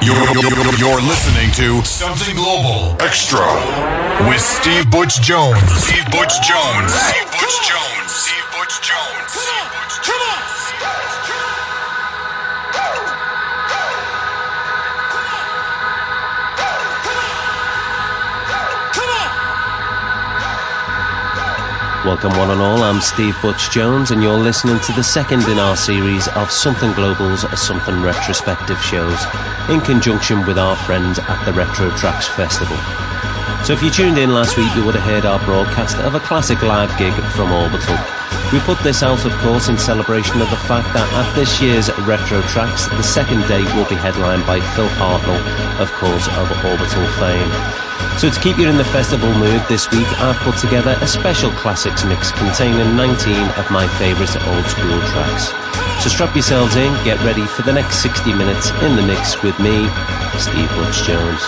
You're, you're, you're listening to Something Global Extra with Steve Butch Jones. Steve Butch Jones. Steve Butch Jones. Steve Butch Jones. Welcome, one and all. I'm Steve Butch Jones, and you're listening to the second in our series of Something Global's Something Retrospective shows in conjunction with our friends at the Retro Tracks Festival. So, if you tuned in last week, you would have heard our broadcast of a classic live gig from Orbital. We put this out, of course, in celebration of the fact that at this year's Retro Tracks, the second day will be headlined by Phil Hartnoll, of course, of Orbital fame. So to keep you in the festival mood this week, I've put together a special classics mix containing 19 of my favourite old school tracks. So strap yourselves in, get ready for the next 60 minutes in the mix with me, Steve Butch Jones.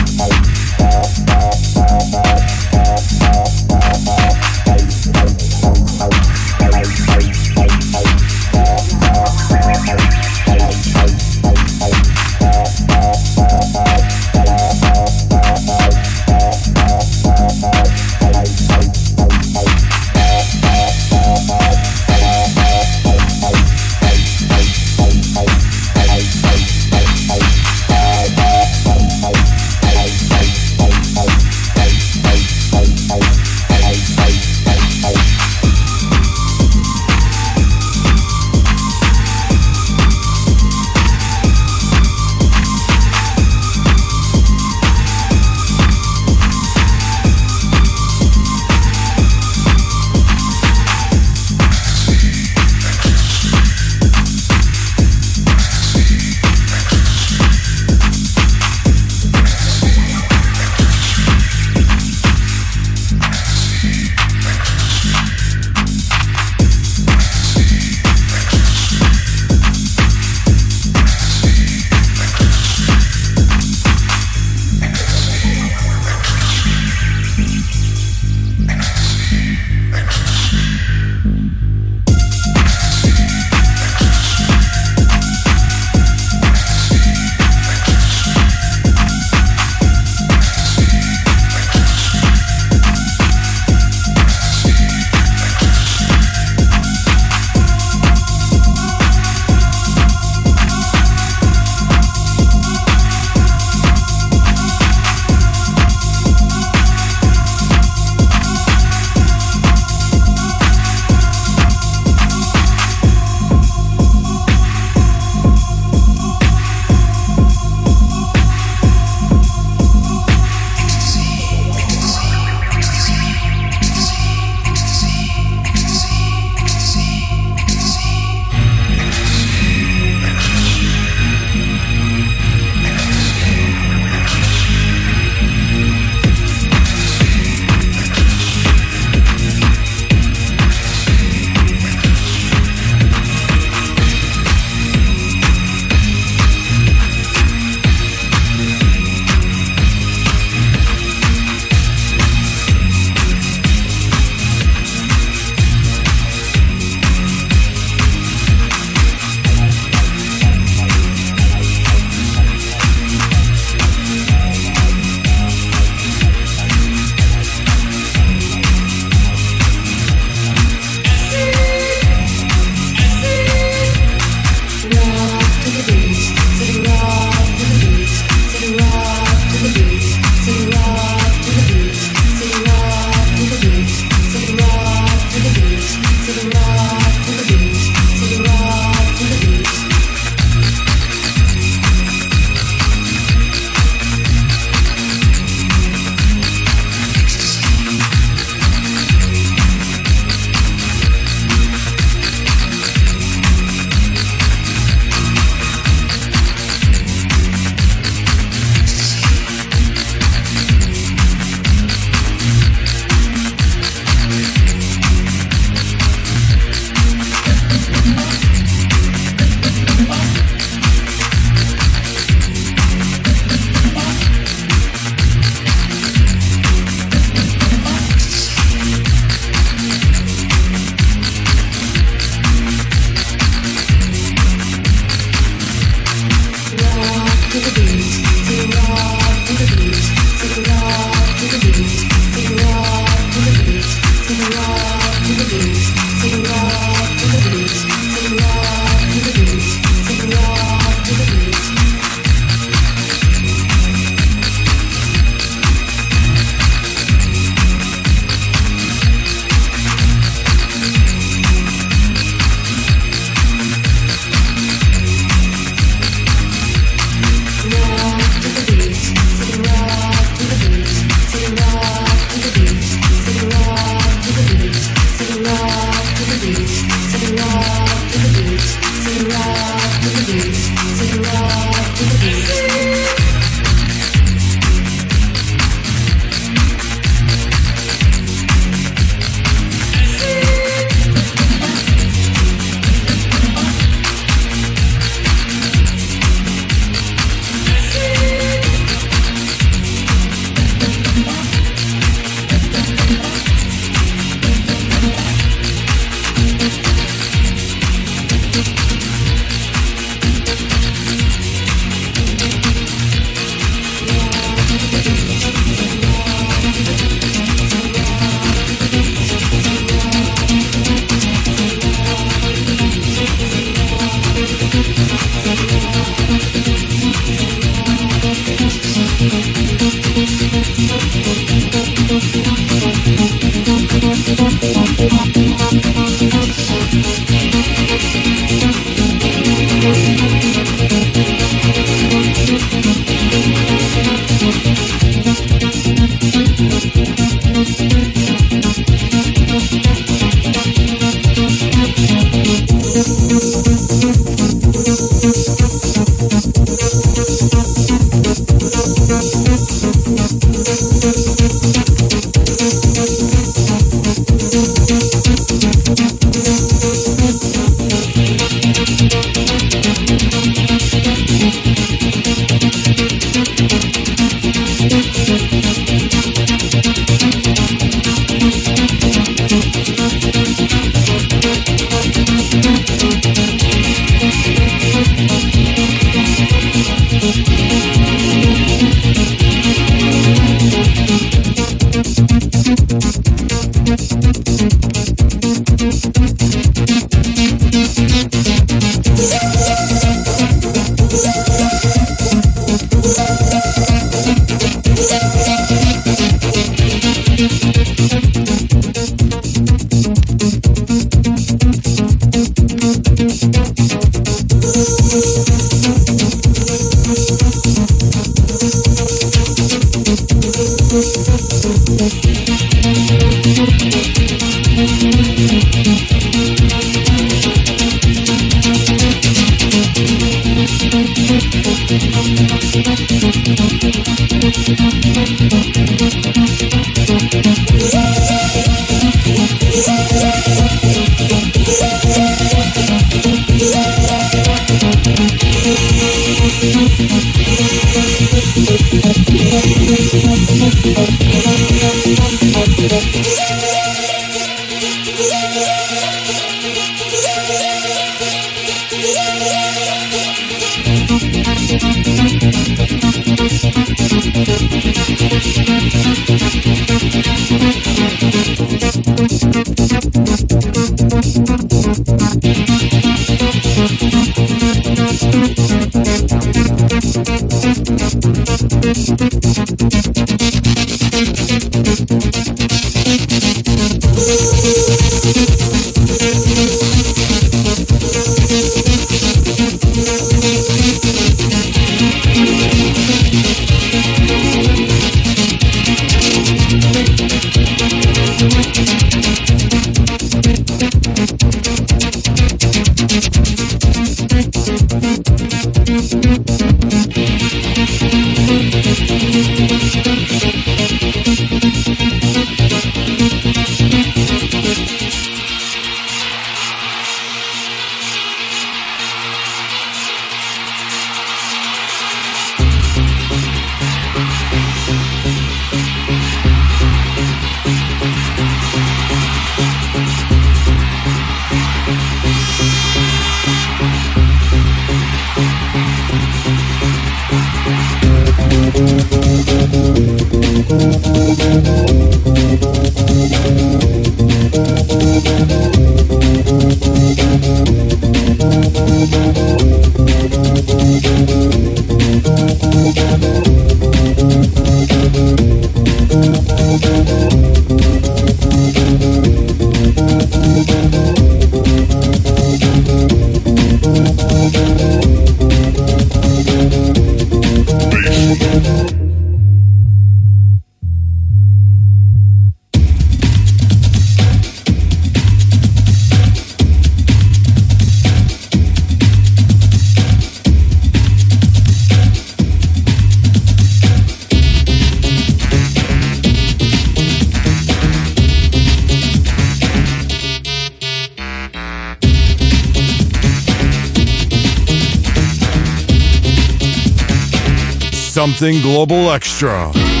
Global Extra.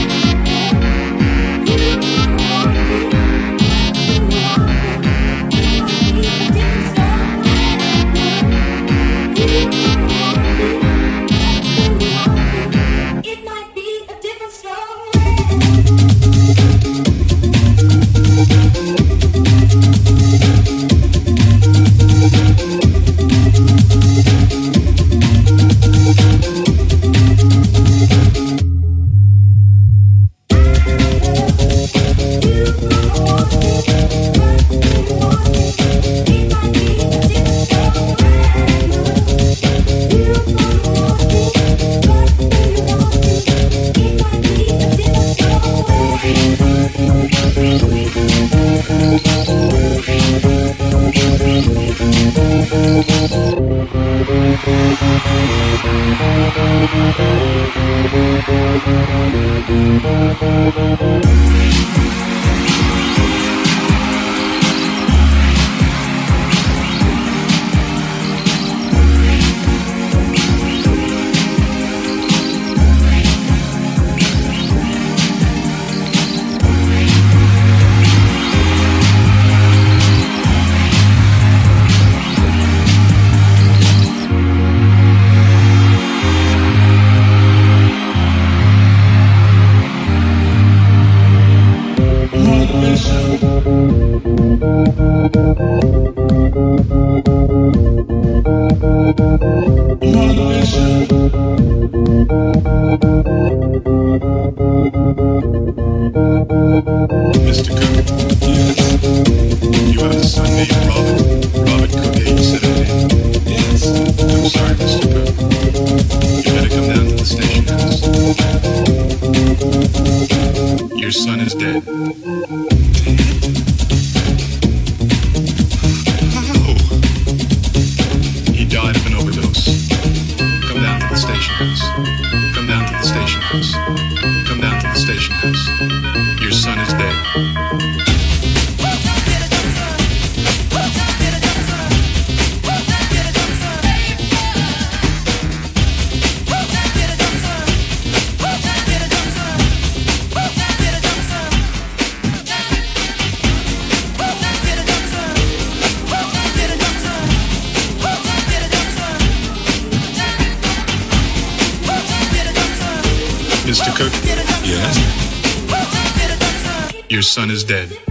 Dead.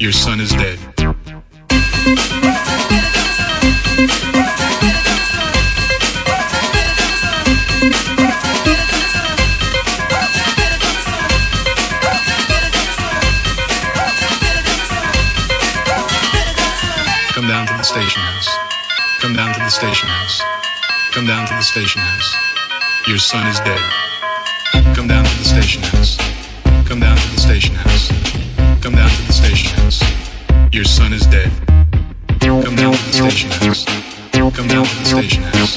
Your son is dead. Come down to the station house. Come down to the station house. Come down to the station house. Your son is dead. Come down to the station house. Come down to the station house. Your son is dead. Come down to the station house. Come down to the station house.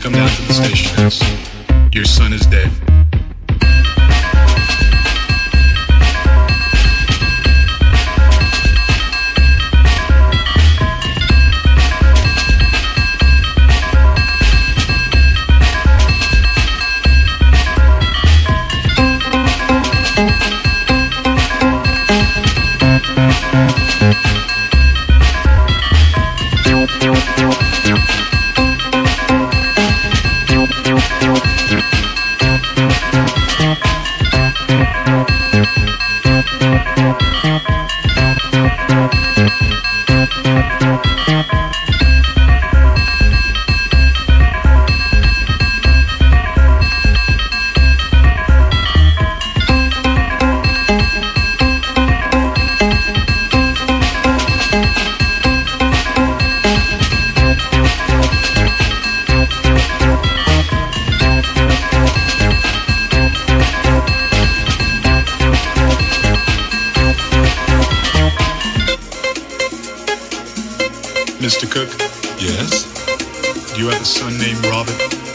Come down to the station house.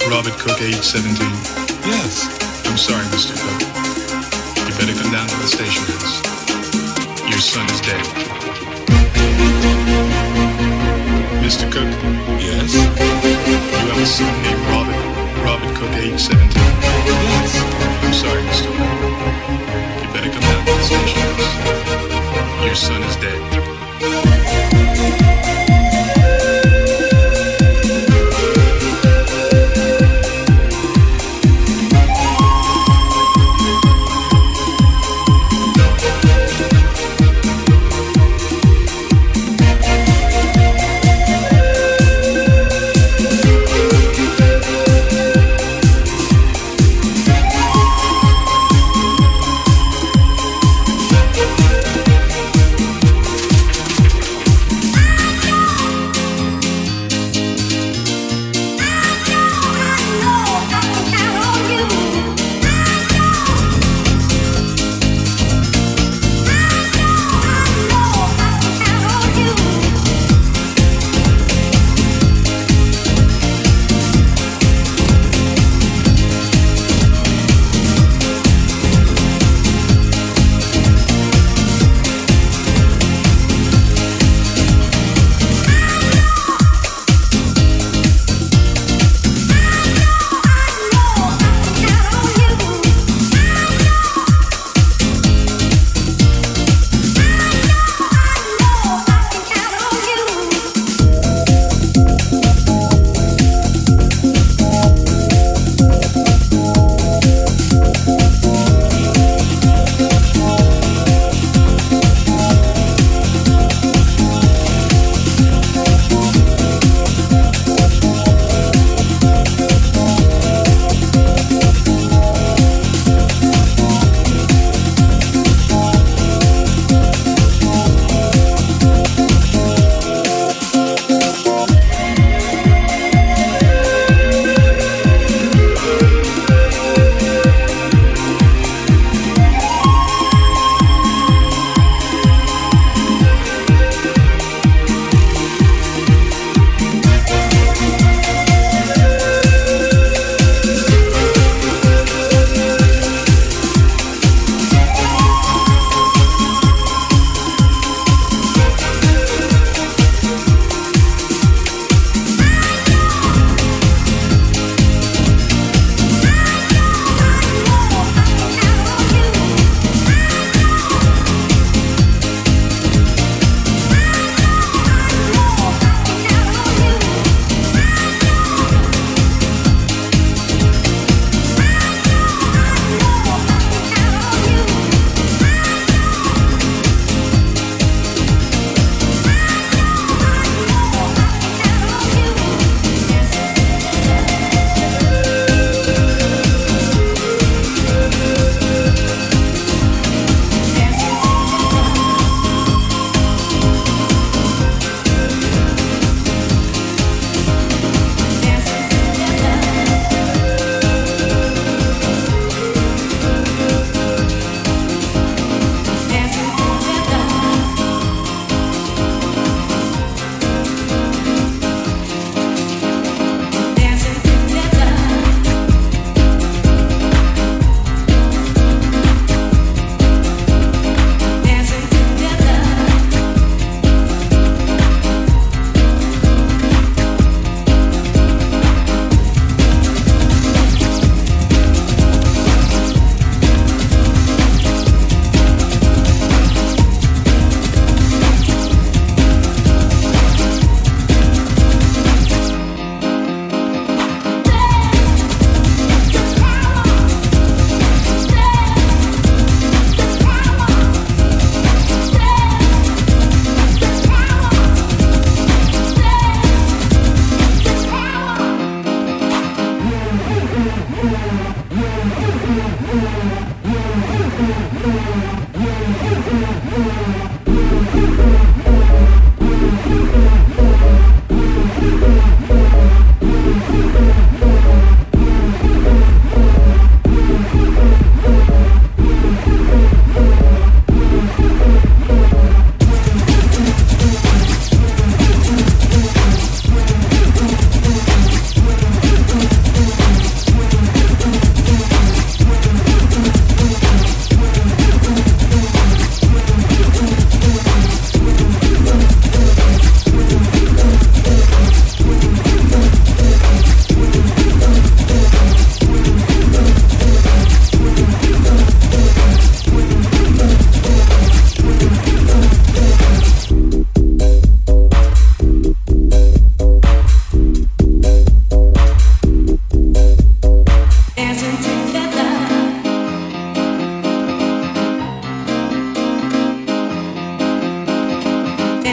Robert? Cook, age 17? Yes. I'm sorry, Mr. Cook. You better come down to the station house. Your son is dead. Mr. Cook, Yes? you have a son named Robert. Robert Cook, age 17. Yes. I'm sorry, Mr. Cook. You better come down to the station house. Your son is dead.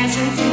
dancing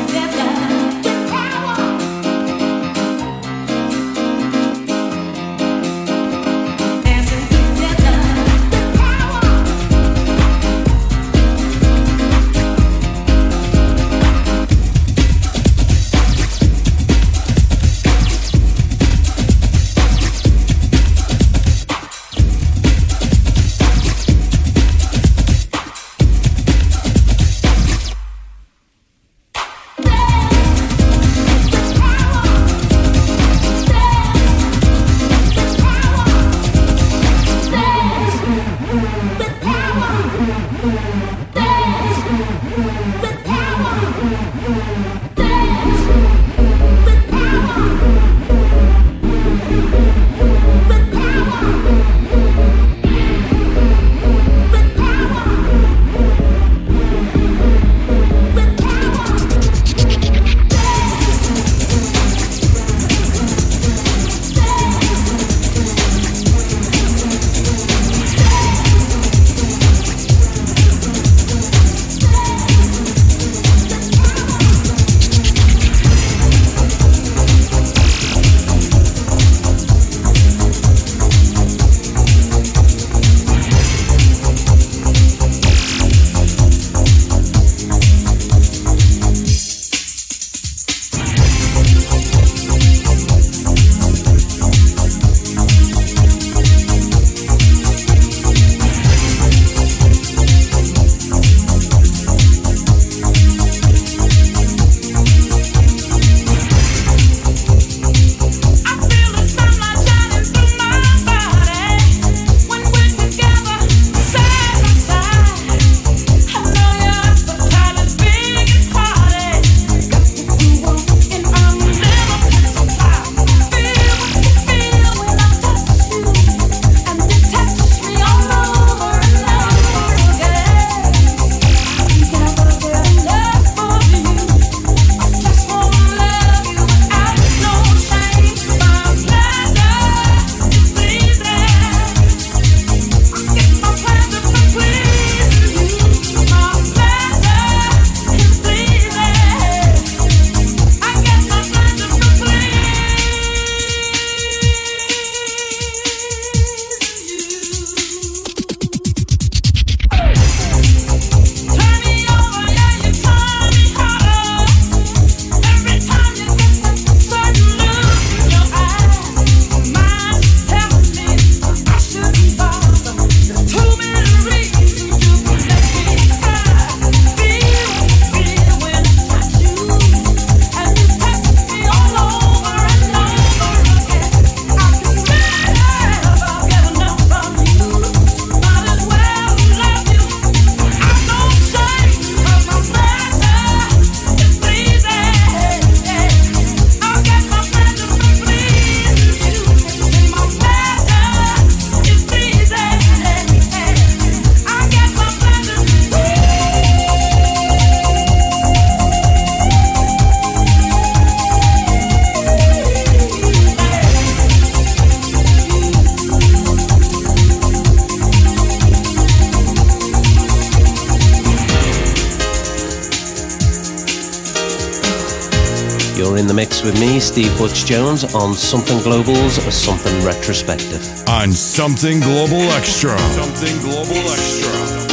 with me, Steve Butch Jones, on Something Global's or Something Retrospective. On Something Global Extra. Something Global Extra.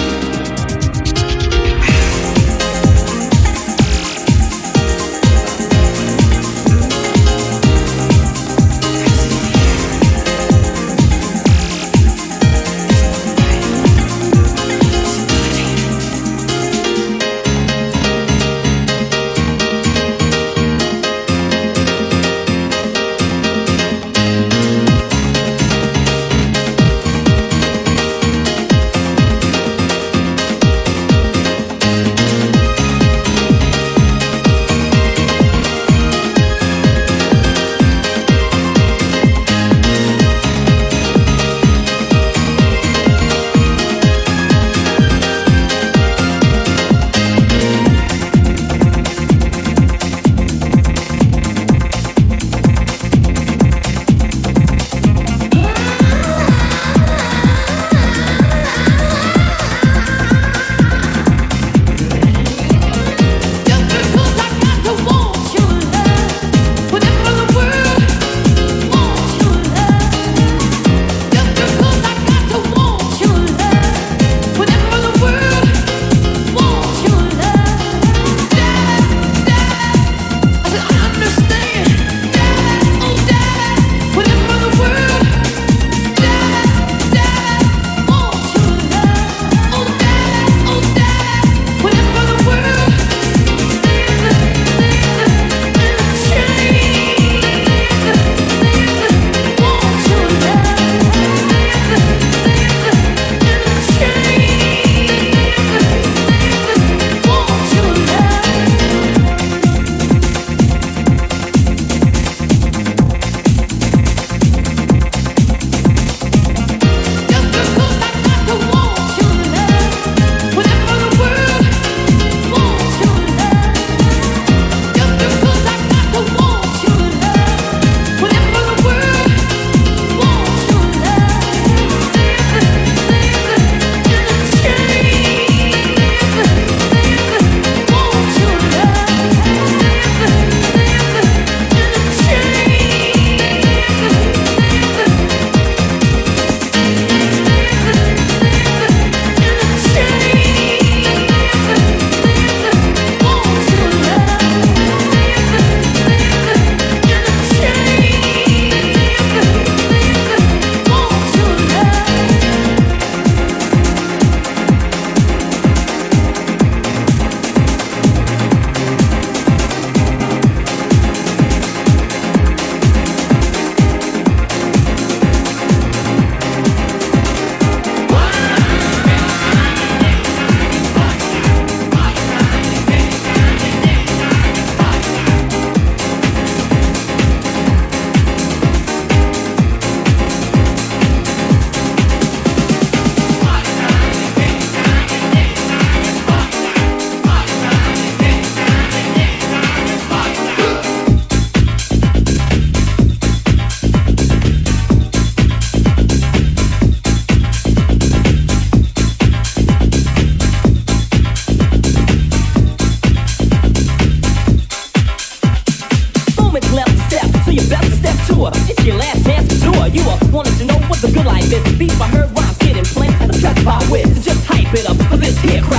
viewer wanted to know what the good life is. Beat by her rhymes getting played as a track by wit. Just hype it up for this here.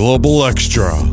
Global Extra.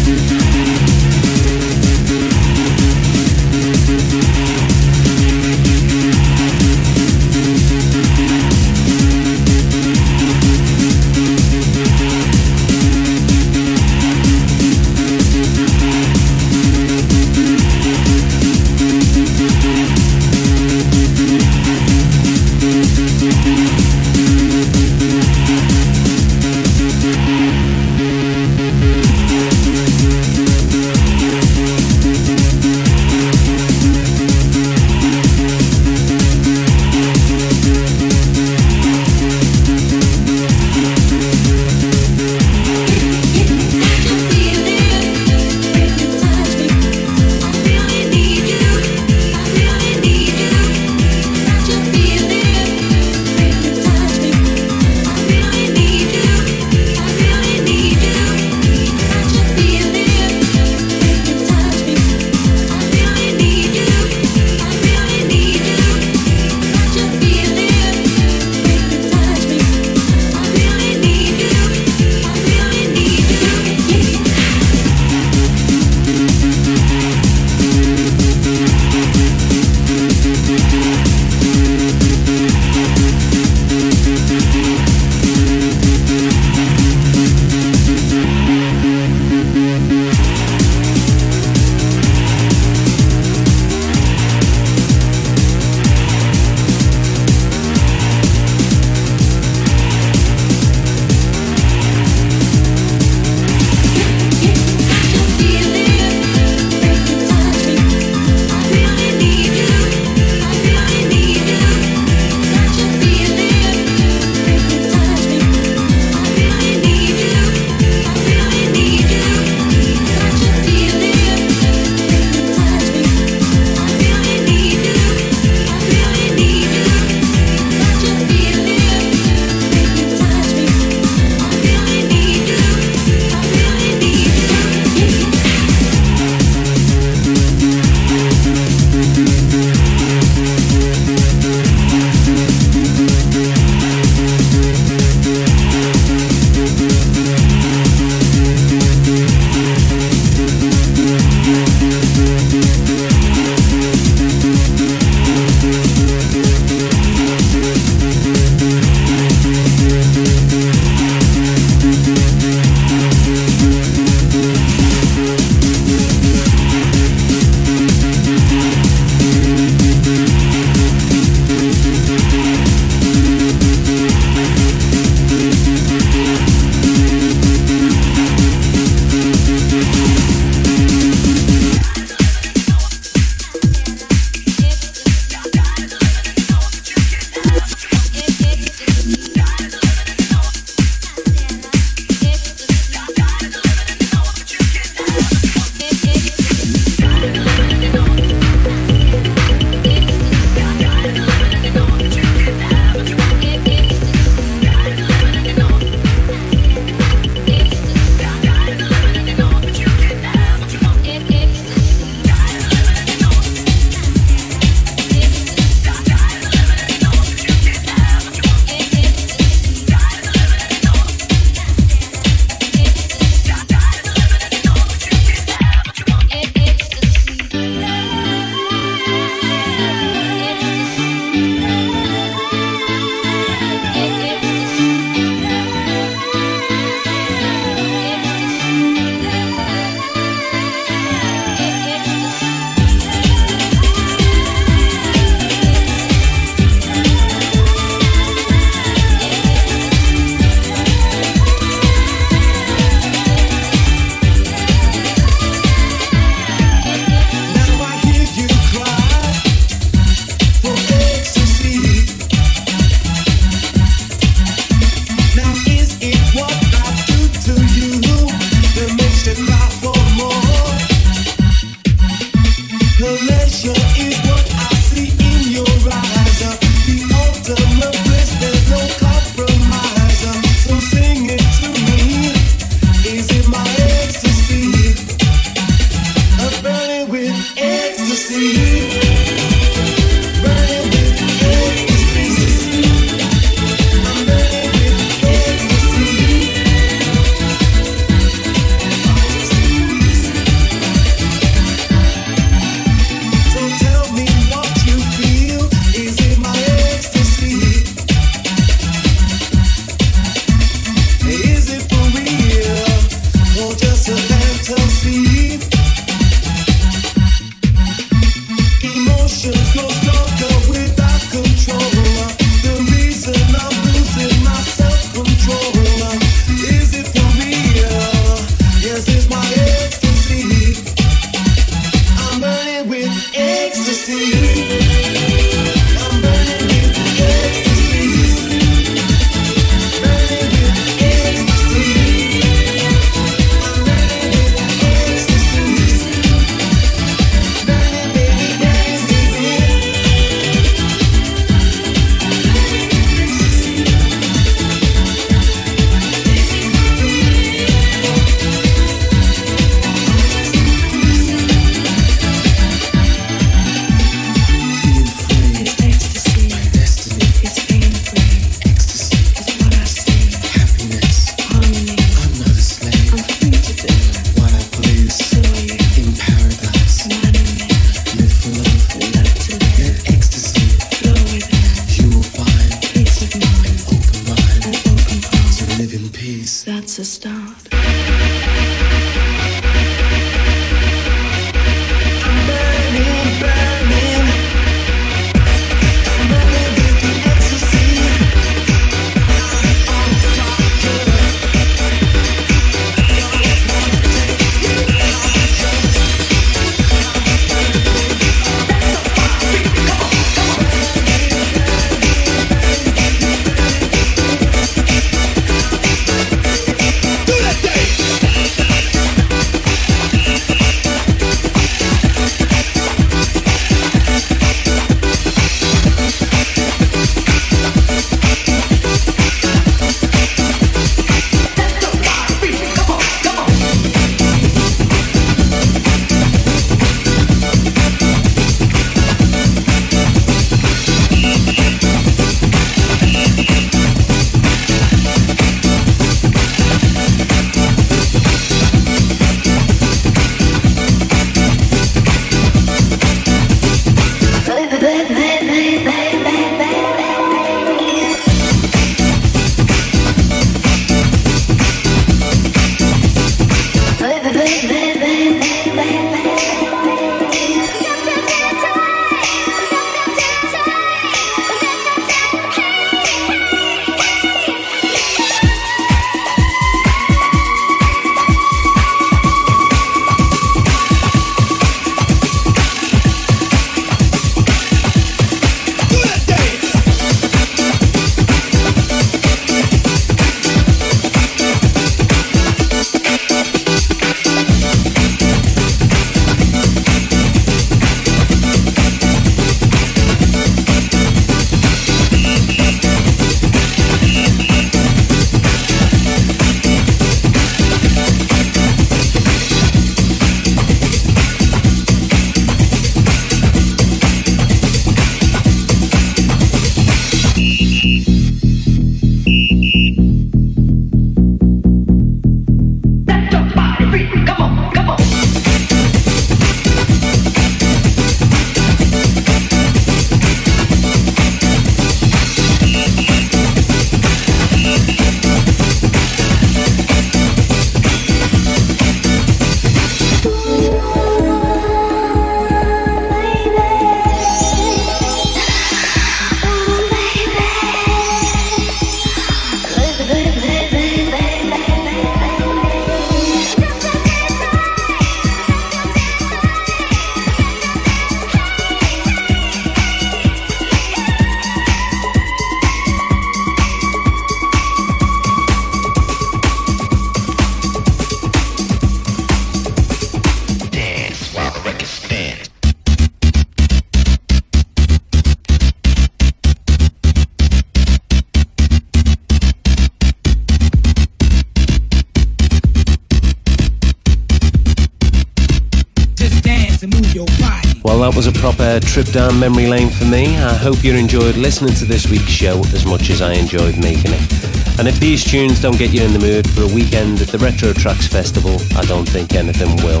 Trip down memory lane for me. I hope you enjoyed listening to this week's show as much as I enjoyed making it. And if these tunes don't get you in the mood for a weekend at the Retro Tracks Festival, I don't think anything will.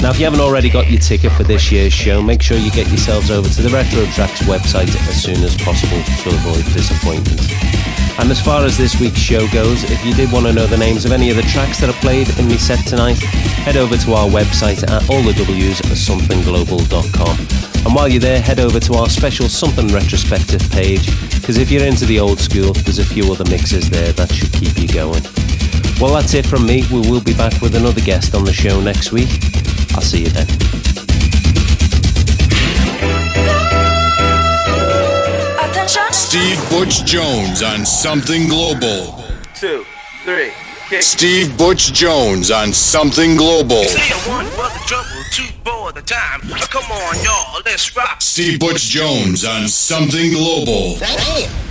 Now, if you haven't already got your ticket for this year's show, make sure you get yourselves over to the Retro Tracks website as soon as possible to avoid disappointment. And as far as this week's show goes, if you did want to know the names of any of the tracks that are played in the set tonight, head over to our website at allthews.somethingglobal.com. And while you're there, head over to our special Something Retrospective page, because if you're into the old school, there's a few other mixes there that should keep you going. Well, that's it from me. We will be back with another guest on the show next week. I'll see you then. Steve Butch Jones on Something Global. Two, three, kick. Steve Butch Jones on Something Global. For the time. Come on, y'all, let's rock. Steve Butch Jones on Something Global. Damn.